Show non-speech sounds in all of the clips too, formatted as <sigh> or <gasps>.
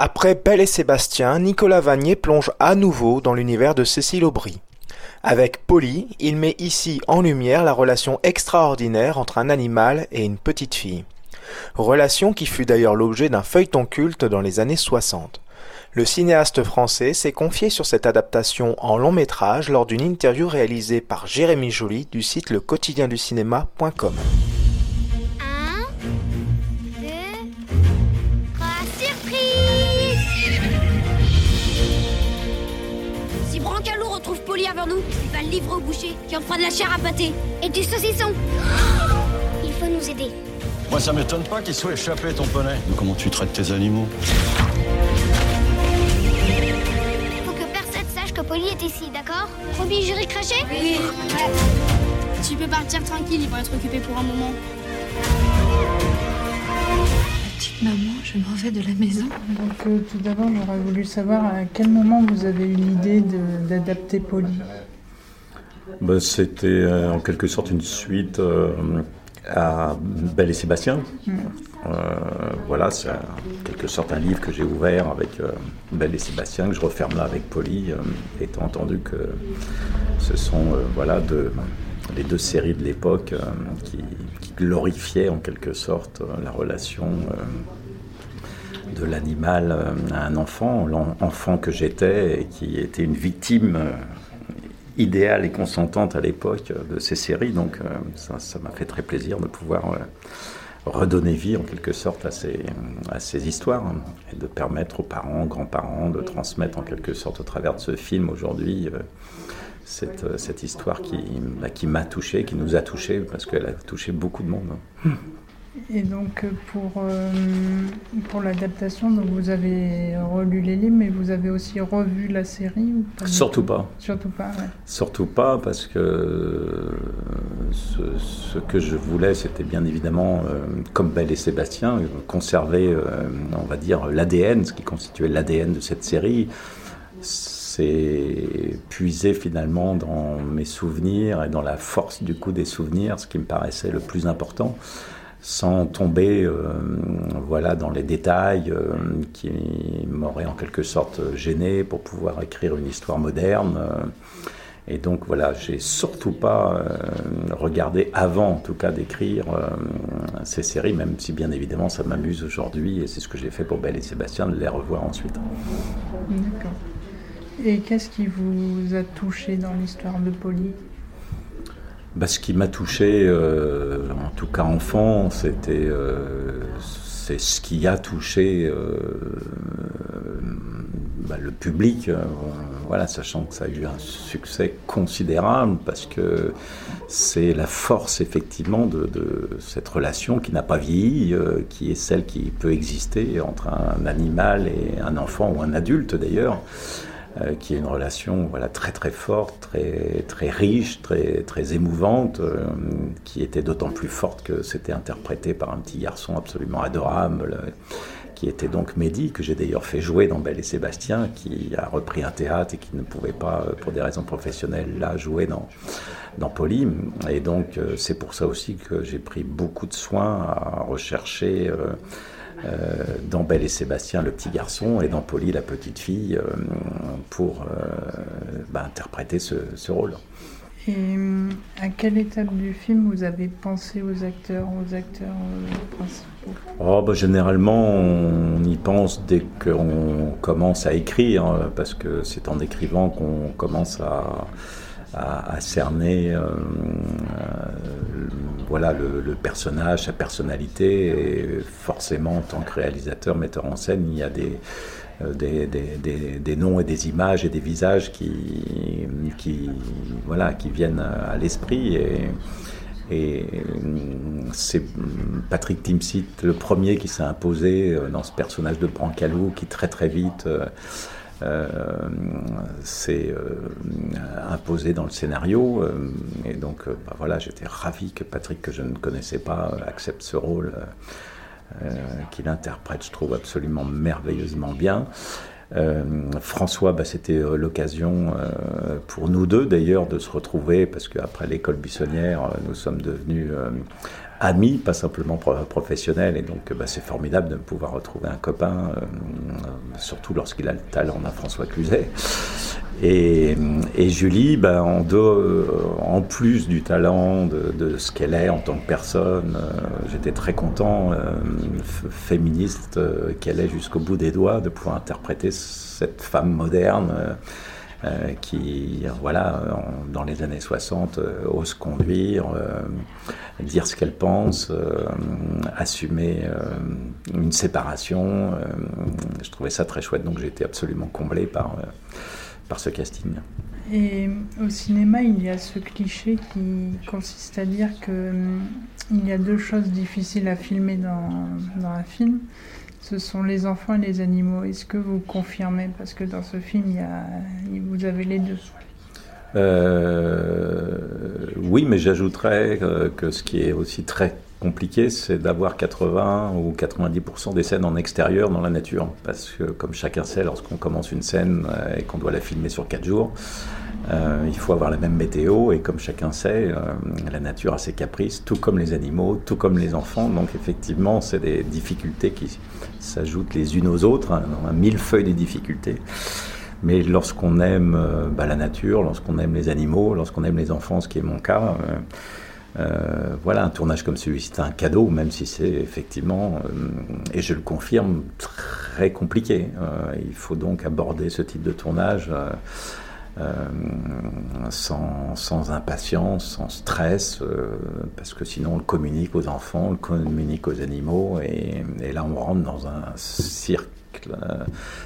Après Belle et Sébastien, Nicolas Vanier plonge à nouveau dans l'univers de Cécile Aubry. Avec Polly, il met ici en lumière la relation extraordinaire entre un animal et une petite fille. Relation qui fut d'ailleurs l'objet d'un feuilleton culte dans les années 60. Le cinéaste français s'est confié sur cette adaptation en long métrage lors d'une interview réalisée par Jérémy Joly du site lequotidienducinéma.com. nous. Il va le livrer au boucher, qui en fera de la chair à pâté. Et du saucisson. <gasps> Il faut nous aider. Moi, ça m'étonne pas qu'il soit échappé, ton poney. comment tu traites tes animaux Faut que personne sache que Polly est ici, d'accord? Promis, j'irai cracher Oui. Tu peux partir tranquille, ils vont être occupés pour un moment. Maman, je m'en vais de la maison. Donc euh, tout d'abord, j'aurais voulu savoir à quel moment vous avez eu l'idée d'adapter Polly. Ben, C'était euh, en quelque sorte une suite euh, à Belle et Sébastien. Mm. voilà, c'est en quelque sorte un livre que j'ai ouvert avec Belle et Sébastien, que je referme là avec Polly, étant entendu que ce sont voilà, les deux séries de l'époque qui, glorifiait en quelque sorte euh, la relation euh, de l'animal euh, à un enfant, l'enfant que j'étais et qui était une victime idéale et consentante à l'époque de ces séries. Donc ça m'a fait très plaisir de pouvoir redonner vie en quelque sorte à ces, histoires et de permettre aux parents, grands-parents de transmettre en quelque sorte au travers de ce film aujourd'hui euh, cette histoire qui, bah, qui m'a touché, qui nous a touché, parce qu'elle a touché beaucoup de monde. Et donc pour, euh, pour l'adaptation, vous avez relu les livres, mais vous avez aussi revu la série Surtout pas. Surtout pas, Surtout pas, parce que ce, que je voulais, c'était bien évidemment, euh, comme Belle et Sébastien, conserver, on va dire, l'ADN, ce qui constituait l'ADN de cette série c'est puiser finalement dans mes souvenirs et dans la force du coup des souvenirs, ce qui me paraissait le plus important, sans tomber euh, voilà, dans les détails euh, qui m'auraient en quelque sorte gêné pour pouvoir écrire une histoire moderne. Euh. et donc voilà, j'ai surtout pas regardé avant en tout cas d'écrire ces séries, même si bien évidemment ça m'amuse aujourd'hui et c'est ce que j'ai fait pour Belle et Sébastien de les revoir ensuite. Et qu'est-ce qui vous a touché dans l'histoire de Polly bah, Ce qui m'a touché, euh, en tout cas enfant, c'était euh, c'est ce qui a touché euh, bah, le public, voilà, sachant que ça a eu un succès considérable, parce que c'est la force effectivement de, de, cette relation qui n'a pas vieilli, qui est celle qui peut exister entre un animal et un enfant ou un adulte d'ailleurs. Euh, qui est une relation voilà, très très forte, très, très riche, très, très émouvante, euh, qui était d'autant plus forte que c'était interprété par un petit garçon absolument adorable, qui était donc Mehdi, que j'ai d'ailleurs fait jouer dans Belle et Sébastien, qui a repris un théâtre et qui ne pouvait pas, euh, pour des raisons professionnelles, là jouer dans, dans Poly. Et donc c'est pour ça aussi que j'ai pris beaucoup de soin à rechercher... Euh, dans Belle et Sébastien, le petit garçon, et dans Polly, la petite fille, euh, pour euh, bah, interpréter ce, rôle. Et à quelle étape du film vous avez pensé aux acteurs, aux acteurs principaux? Oh, bah, Généralement, on y pense dès qu'on commence à écrire, parce que c'est en écrivant qu'on commence à, à, cerner euh, voilà, le, personnage, sa personnalité. Et forcément, en tant que réalisateur, metteur en scène, il y a des, euh, des, des, noms et des images et des visages qui, qui, voilà, qui viennent à l'esprit. Et, c'est Patrick Timsit, le premier qui s'est imposé euh, dans ce personnage de Brancalou, qui très très vite euh, c'est euh, imposé dans le scénario. Euh, et donc, bah, voilà, j'étais ravi que Patrick, que je ne connaissais pas, accepte ce rôle qu'il interprète, je trouve, absolument merveilleusement bien. François, bah, c'était l'occasion pour nous deux d'ailleurs de se retrouver parce qu'après l'école buissonnière, nous sommes devenus amis, pas simplement professionnels. Et donc, bah, c'est formidable de pouvoir retrouver un copain surtout lorsqu'il a le talent d'un François Cluzet. Et, Julie, ben, en, en, plus du talent de, ce qu'elle est en tant que personne, j'étais très content, féministe qu'elle est jusqu'au bout des doigts, de pouvoir interpréter cette femme moderne euh, qui, voilà, dans les années 60, euh, ose conduire, euh, dire ce qu'elle pense, assumer une séparation. je trouvais ça très chouette, donc été absolument comblé par, par ce casting. Et au cinéma, il y a ce cliché qui consiste à dire qu'il il y a deux choses difficiles à filmer dans, dans un film ce sont les enfants et les animaux. Est-ce que vous confirmez? Parce que dans ce film, il y a, vous avez les deux. Euh, oui, mais j'ajouterais que, ce qui est aussi très compliqué, c'est d'avoir 80 ou 90% des scènes en extérieur dans la nature. Parce que, comme chacun sait, lorsqu'on commence une scène euh, et qu'on doit la filmer sur 4 jours, euh, il faut avoir la même météo et comme chacun sait, euh, la nature a ses caprices, tout comme les animaux, tout comme les enfants. Donc effectivement, c'est des difficultés qui s'ajoutent les unes aux autres, hein, un millefeuille des difficultés. Mais lorsqu'on aime euh, bah, la nature, lorsqu'on aime les animaux, lorsqu'on aime les enfants, ce qui est mon cas, voilà, un tournage comme celui-ci, c'est un cadeau, même si c'est effectivement, et je le confirme, très compliqué. il faut donc aborder ce type de tournage euh, sans, impatience, sans stress, euh, parce que sinon on le communique aux enfants, on le communique aux animaux, et, là on rentre dans un cercle,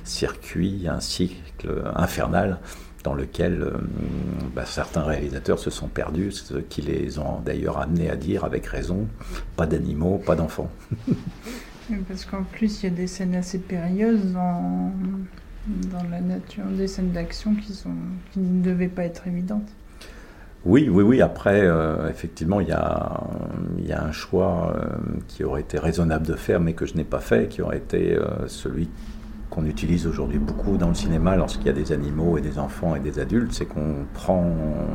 circuit, un cycle infernal dans lequel euh, bah, certains réalisateurs se sont perdus, ce qui les ont d'ailleurs amenés à dire avec raison, pas d'animaux, pas d'enfants. Parce qu'en plus, il y a des scènes assez périlleuses dans, la nature, des scènes d'action qui ne devaient pas être évidentes. Oui, oui, oui. Après, euh, effectivement, il y a, un choix euh, qui aurait été raisonnable de faire, mais que je n'ai pas fait, qui aurait été euh, celui qu'on utilise aujourd'hui beaucoup dans le cinéma lorsqu'il y a des animaux et des enfants et des adultes, c'est qu'on prend,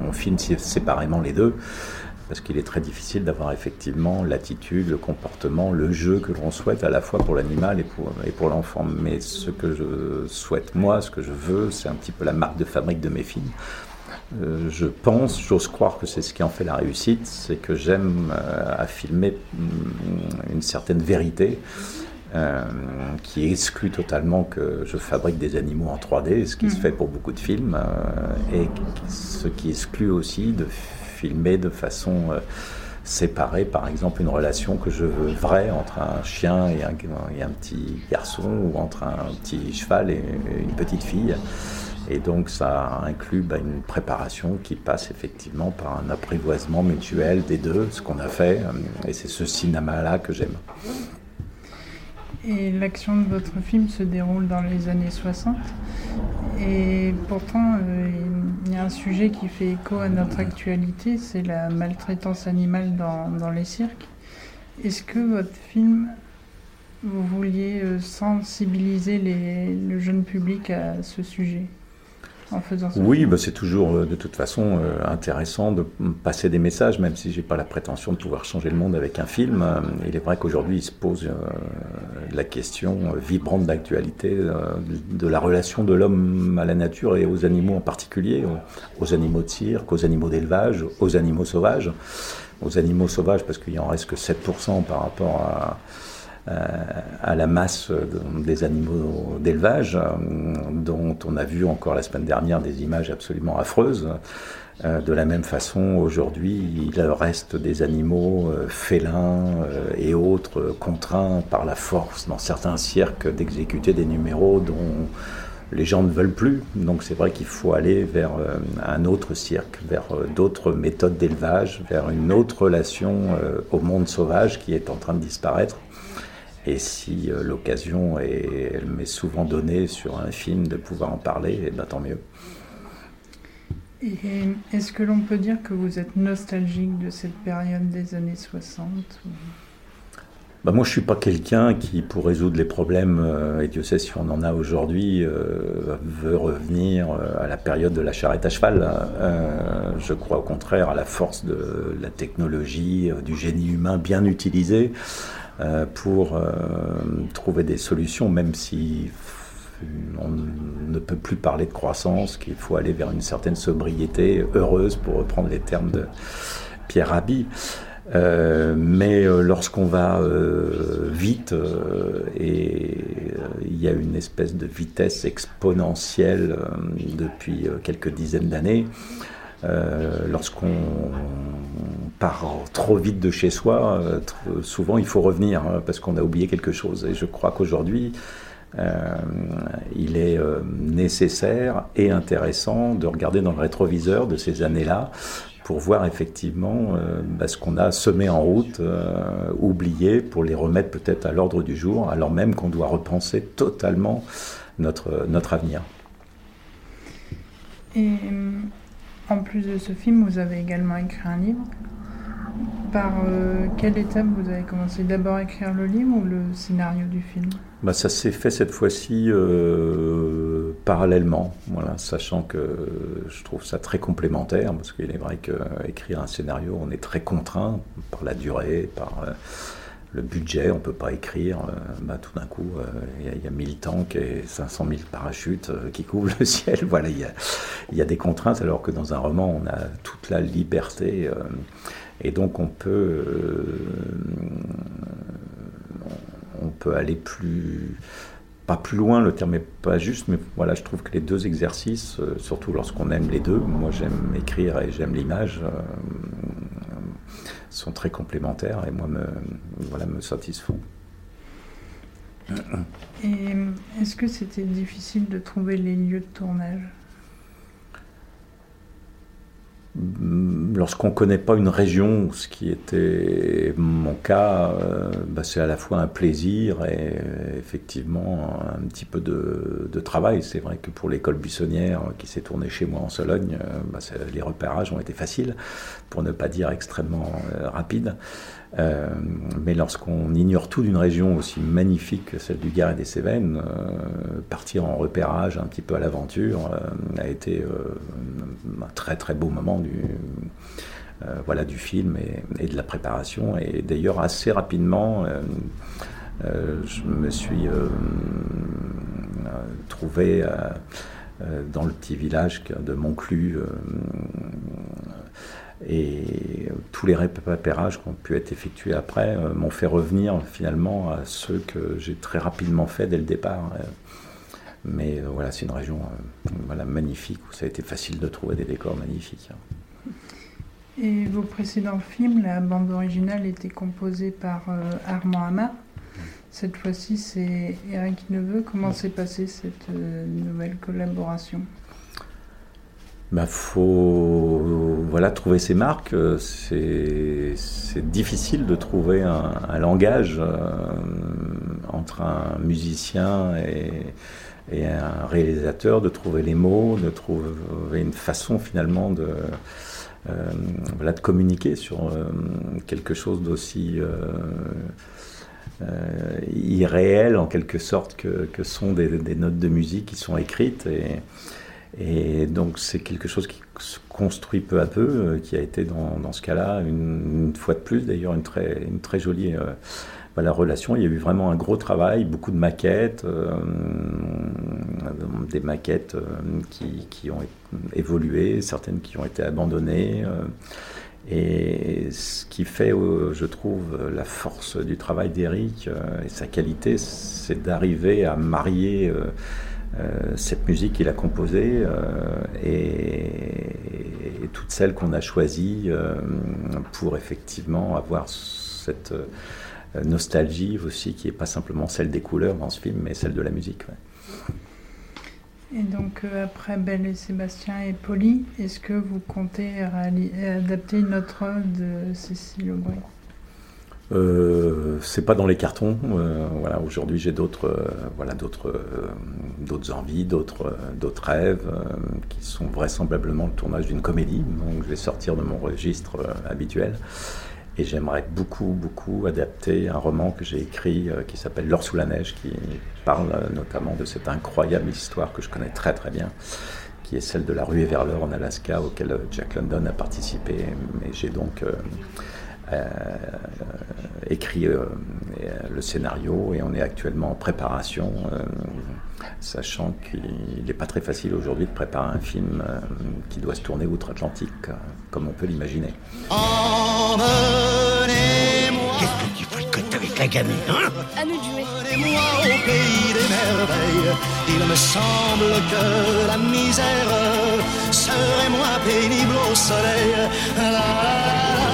on filme séparément les deux parce qu'il est très difficile d'avoir effectivement l'attitude, le comportement, le jeu que l'on souhaite à la fois pour l'animal et pour, et pour l'enfant. Mais ce que je souhaite moi, ce que je veux, c'est un petit peu la marque de fabrique de mes films. Euh, je pense, j'ose croire que c'est ce qui en fait la réussite, c'est que j'aime euh, à filmer mm, une certaine vérité. Euh, qui exclut totalement que je fabrique des animaux en 3D, ce qui se mm. fait pour beaucoup de films, et ce qui exclut aussi de filmer de façon euh, séparée, par exemple, une relation que je veux vraie entre un chien et un, et un petit garçon, ou entre un petit cheval et une petite fille. Et donc ça inclut bah, une préparation qui passe effectivement par un apprivoisement mutuel des deux, ce qu'on a fait. Euh, et c'est ce cinéma-là que j'aime. Et l'action de votre film se déroule dans les années 60. Et pourtant, euh, il y a un sujet qui fait écho à notre actualité, c'est la maltraitance animale dans, les cirques. Est-ce que votre film, vous vouliez euh, sensibiliser le jeune public à ce sujet? Oui, bah, c'est toujours euh, de toute façon euh, intéressant de passer des messages, même si j'ai pas la prétention de pouvoir changer le monde avec un film. Euh, il est vrai qu'aujourd'hui, il se pose la question vibrante d'actualité de la relation de l'homme à la nature et aux animaux en particulier, aux animaux de cirque, aux animaux d'élevage, aux animaux sauvages. Aux animaux sauvages, parce qu'il en reste que 7% par rapport à à la masse des animaux d'élevage, dont on a vu encore la semaine dernière des images absolument affreuses. Euh, de la même façon, aujourd'hui, il reste des animaux euh, félins euh, et autres contraints par la force dans certains cirques d'exécuter des numéros dont les gens ne veulent plus. Donc c'est vrai qu'il faut aller vers un autre cirque, vers d'autres méthodes d'élevage, vers une autre relation au monde sauvage qui est en train de disparaître. Et si euh, l'occasion est, elle m'est souvent donnée sur un film de pouvoir en parler, eh ben, tant mieux. est-ce que l'on peut dire que vous êtes nostalgique de cette période des années 60 bah moi, je suis pas quelqu'un qui, pour résoudre les problèmes, euh, et Dieu sait si on en a aujourd'hui, euh, veut revenir à la période de la charrette à cheval. je crois au contraire à la force de la technologie, du génie humain bien utilisé. Euh, pour euh, trouver des solutions, même si on ne peut plus parler de croissance, qu'il faut aller vers une certaine sobriété heureuse, pour reprendre les termes de Pierre Rabhi. Euh, mais lorsqu'on va vite et il y a une espèce de vitesse exponentielle depuis quelques dizaines d'années, lorsqu'on part trop vite de chez soi, souvent il faut revenir hein, parce qu'on a oublié quelque chose. Et je crois qu'aujourd'hui, il est nécessaire et intéressant de regarder dans le rétroviseur de ces années-là pour voir effectivement euh, bah, ce qu'on a semé en route, euh, oublié, pour les remettre peut-être à l'ordre du jour, alors même qu'on doit repenser totalement notre, notre avenir. Et euh, en plus de ce film, vous avez également écrit un livre. Par quelle étape vous avez commencé? D'abord écrire le livre ou le scénario du film? Bah, Ça s'est fait cette fois-ci parallèlement, voilà, sachant que je trouve ça très complémentaire, parce qu'il est vrai qu'écrire un scénario, on est très contraint par la durée, par euh, le budget, on ne peut pas écrire, euh, bah, tout d'un coup, euh, il y, a 1000 tanks et 500 000 parachutes qui couvrent le <laughs> ciel, voilà, il y, a, des contraintes, alors que dans un roman, on a toute la liberté, et donc on peut, on peut aller plus pas plus loin, le terme n'est pas juste, mais voilà, je trouve que les deux exercices, euh, surtout lorsqu'on aime les deux, moi j'aime écrire et j'aime l'image, euh, sont très complémentaires et moi me, voilà, me satisfont. Et est-ce que c'était difficile de trouver les lieux de tournage? Lorsqu'on ne connaît pas une région, ce qui était mon cas, euh, bah, c'est à la fois un plaisir et effectivement un petit peu de, travail. C'est vrai que pour l'école buissonnière qui s'est tournée chez moi en Sologne, euh, bah, les repérages ont été faciles, pour ne pas dire extrêmement euh, rapides. Euh, mais lorsqu'on ignore tout d'une région aussi magnifique que celle du Gard et des Cévennes, euh, partir en repérage un petit peu à l'aventure euh, a été un très très beau moment du, voilà, du film et, de la préparation. Et d'ailleurs, assez rapidement, je me suis trouvé dans le petit village de Montclus et tous les repérages qui ont pu être effectués après euh, m'ont fait revenir finalement à ceux que j'ai très rapidement fait dès le départ. Euh, mais euh, voilà, c'est une région voilà, magnifique où ça a été facile de trouver des décors magnifiques. Et vos précédents films, la bande originale était composée par Armand Hamar. Cette fois-ci, c'est Eric Neveu. Comment s'est passée cette nouvelle collaboration? Bah, faut voilà, trouver ses marques. Euh, c'est difficile de trouver un, langage euh, entre un musicien et, un réalisateur, de trouver les mots, de trouver une façon finalement de, euh, communiquer sur quelque chose d'aussi irréel en quelque sorte que, sont des, notes de musique qui sont écrites. Et donc c'est quelque chose qui se construit peu à peu, euh, qui a été dans, ce cas-là, une, fois de plus d'ailleurs, une très, jolie euh, relation. Il y a eu vraiment un gros travail, beaucoup de maquettes, euh, des maquettes qui, qui, ont évolué, certaines qui ont été abandonnées. et ce qui fait, je trouve, la force du travail d'Eric et sa qualité, c'est d'arriver à marier euh, cette musique qu'il a composée euh, et, toutes celles qu'on a choisies euh, pour effectivement avoir cette nostalgie aussi qui n'est pas simplement celle des couleurs dans ce film, mais celle de la musique. Et donc après Belle et Sébastien et Polly, est-ce que vous comptez adapter une autre œuvre de Cécile Aubry? Euh, c'est pas dans les cartons. Euh, voilà, aujourd'hui j'ai d'autres, euh, voilà, d'autres, euh, d'autres envies, d'autres, d'autres rêves qui sont vraisemblablement le tournage d'une comédie. Donc je vais sortir de mon registre habituel. Et j'aimerais beaucoup, beaucoup adapter un roman que j'ai écrit qui s'appelle L'or sous la neige, qui parle notamment de cette incroyable histoire que je connais très très bien, qui est celle de la ruée vers l'or en Alaska, auquel Jack London a participé. Mais j'ai donc écrit le scénario et on est actuellement en préparation, sachant qu'il n'est pas très facile aujourd'hui de préparer un film qui doit se tourner outre-Atlantique, comme on peut l'imaginer. Qu'est-ce que tu fricotes avec la gamine, hein? À nous de jouer. Emmenez-moi au pays des merveilles. Il me semble que la misère serait moins pénible au soleil. La, la, la.